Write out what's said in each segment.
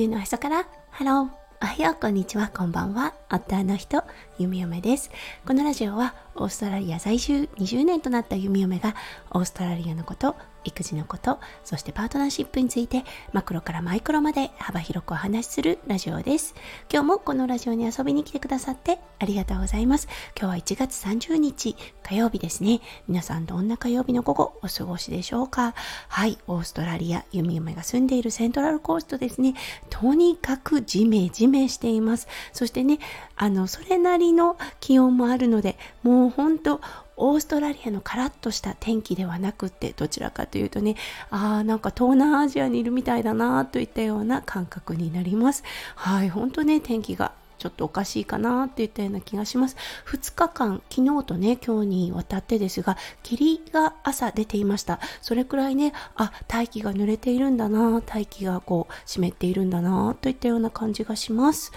球のへそからハローおはようこんにちはこんばんは夫の人弓嫁ですこのラジオはオーストラリア在住20年となった弓嫁がオーストラリアのこと育児のことそしてパートナーシップについてマクロからマイクロまで幅広くお話しするラジオです。今日もこのラジオに遊びに来てくださってありがとうございます。今日は1月30日火曜日ですね。皆さんどんな火曜日の午後お過ごしでしょうか？はいオーストラリア弓嫁が住んでいるセントラルコーストですね。とにかくジメジメしています。そしてねあのそれなりの気温もあるのでもう本当オーストラリアのカラッとした天気ではなくってどちらかというとねああなんか東南アジアにいるみたいだなといったような感覚になりますはい本当ね天気がちょっとおかしいかなっていったような気がします。2日間、昨日とね、今日にわたってですが、霧が朝出ていました。それくらいね、あ、大気が濡れているんだな、大気がこう湿っているんだな、といったような感じがします。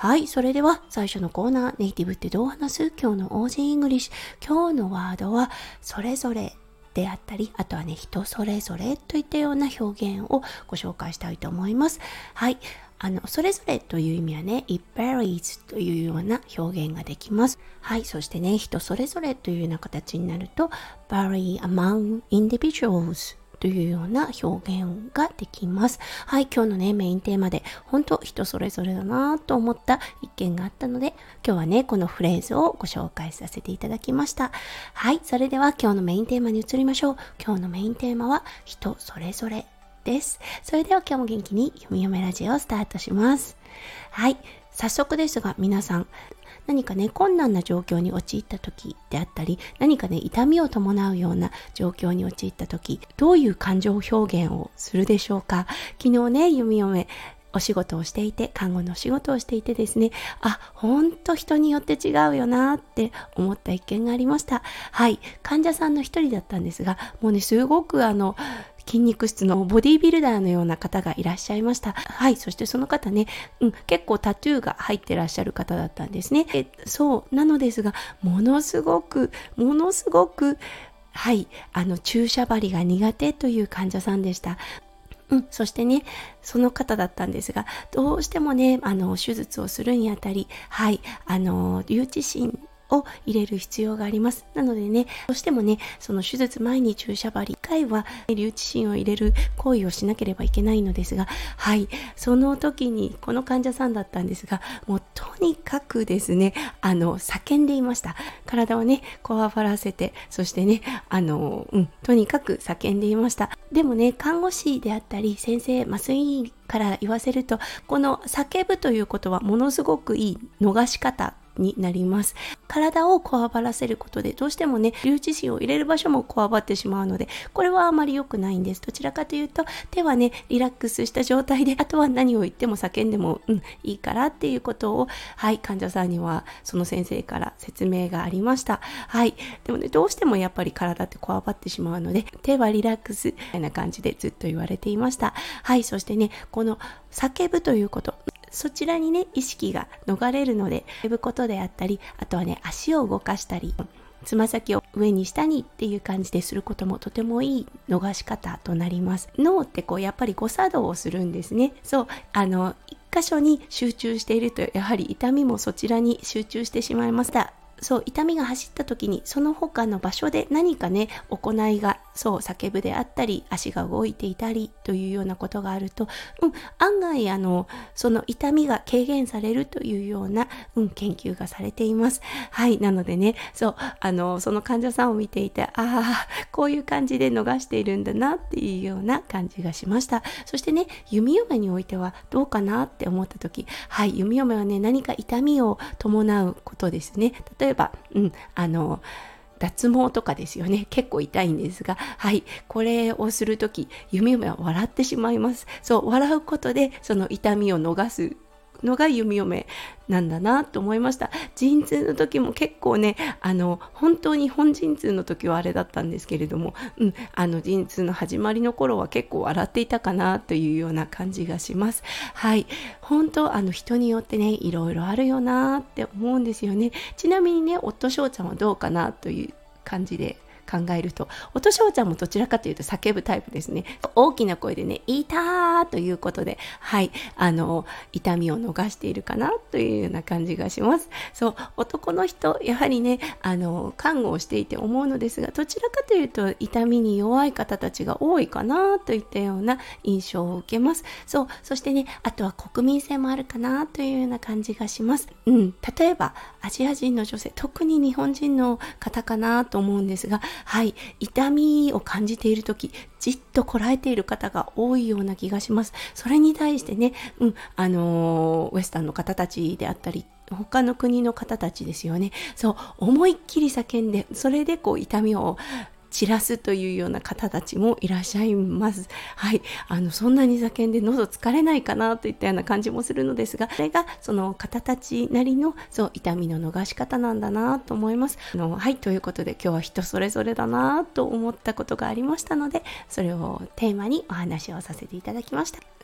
はい、それでは最初のコーナー、ネイティブってどう話す？今日の Aussie English。今日のワードは、それぞれであったり、あとはね、人それぞれといったような表現をご紹介したいと思います。はい。あの、それぞれという意味はね、it varies というような表現ができます。はい。そしてね、人それぞれというような形になると、vary among individuals というような表現ができます。はい、今日のね、メインテーマで、本当人それぞれだなと思った一件があったので、今日はね、このフレーズをご紹介させていただきました。はい、それでは今日のメインテーマに移りましょう。今日のメインテーマは、人それぞれです。それでは今日も元気に読み読めラジオをスタートします。はい。早速ですが皆さん何かね困難な状況に陥った時であったり何かね痛みを伴うような状況に陥った時どういう感情表現をするでしょうか？昨日ね弓嫁お仕事をしていて、看護のお仕事をしていてですね、あ、ほんと人によって違うよなって思った一件がありました。はい。患者さんの一人だったんですが、もうね、すごくあの、筋肉質のボディービルダーのような方がいらっしゃいました。はい。そしてその方ね、うん、結構タトゥーが入ってらっしゃる方だったんですね。えそう。なのですが、ものすごく、ものすごく、はい。あの、注射針が苦手という患者さんでした。うん、そしてね、その方だったんですが、どうしてもね、あの、手術をするにあたり、はい、あの、留置針を入れる必要があります。なのでね、どうしてもね、その手術前に注射針1回は留置針を入れる行為をしなければいけないのですが、はい、その時にこの患者さんだったんですが、もうとにかくですね、あの、叫んでいました。体をね、こわばらせて、そしてね、あの、うん、とにかく叫んでいました。でもね、看護師であったり、先生、麻酔から言わせると、この叫ぶということはものすごくいい逃し方になります。体をこわばらせることでどうしてもね、留置針を入れる場所もこわばってしまうので、これはあまり良くないんです。どちらかというと、手はね、リラックスした状態で、あとは何を言っても叫んでも、うん、いいからっていうことを、はい、患者さんにはその先生から説明がありました。はい。でもね、どうしてもやっぱり体ってこわばってしまうので、手はリラックスみたいな感じでずっと言われていました。はい、そしてね、この叫ぶということ、そちらにね、意識が逃れるので、呼ぶことであったり、あとはね、足を動かしたり、つま先を上に下にっていう感じですることもとてもいい逃し方となります。脳ってこうやっぱり誤作動をするんですね。そう、あの、一箇所に集中しているとやはり痛みもそちらに集中してしまいました。そう痛みが走った時にその他の場所で何かね行いがそう叫ぶであったり足が動いていたりというようなことがあると、うん、案外あのその痛みが軽減されるというような、うん、研究がされています。はいなのでねそうあのその患者さんを見ていてああこういう感じで逃しているんだなっていうような感じがしました。そしてね弓嫁においてはどうかなって思った時はい弓嫁はね何か痛みを伴うことですね。例え、えばうん、あの脱毛とかですよね。結構痛いんですが、はい、これをするとき、弓嫁は笑ってしまいます。そう、笑うことで、その痛みを逃すのが弓嫁なんだなと思いました。陣痛の時も結構ねあの本当に本陣痛の時はあれだったんですけれども、うん、あの陣痛の始まりの頃は結構笑っていたかなというような感じがします。はい。本当あの人によってねいろいろあるよなって思うんですよね。ちなみにね夫翔ちゃんはどうかなという感じで考えると。音翔ちゃんもどちらかというと叫ぶタイプですね。大きな声でね「痛ー」ということではいあの痛みを逃しているかなというような感じがします。そう男の人やはりねあの看護をしていて思うのですがどちらかというと痛みに弱い方たちが多いかなといったような印象を受けます。そうそしてねあとは国民性もあるかなというような感じがします。うん例えばアジア人の女性特に日本人の方かなと思うんですがはい痛みを感じている時じっとこらえている方が多いような気がします。それに対してね、うん、あのー、ウエスタンの方たちであったり他の国の方たちですよね。そう思いっきり叫んでそれでこう痛みを散らすというような方たちもいらっしゃいます。はい。あの、そんなに叫んで喉疲れないかなといったような感じもするのですが、それがその方たちなりの、そう、痛みの逃し方なんだなと思います。あの、はい。ということで今日は人それぞれだなと思ったことがありましたので、それをテーマにお話をさせていただきました。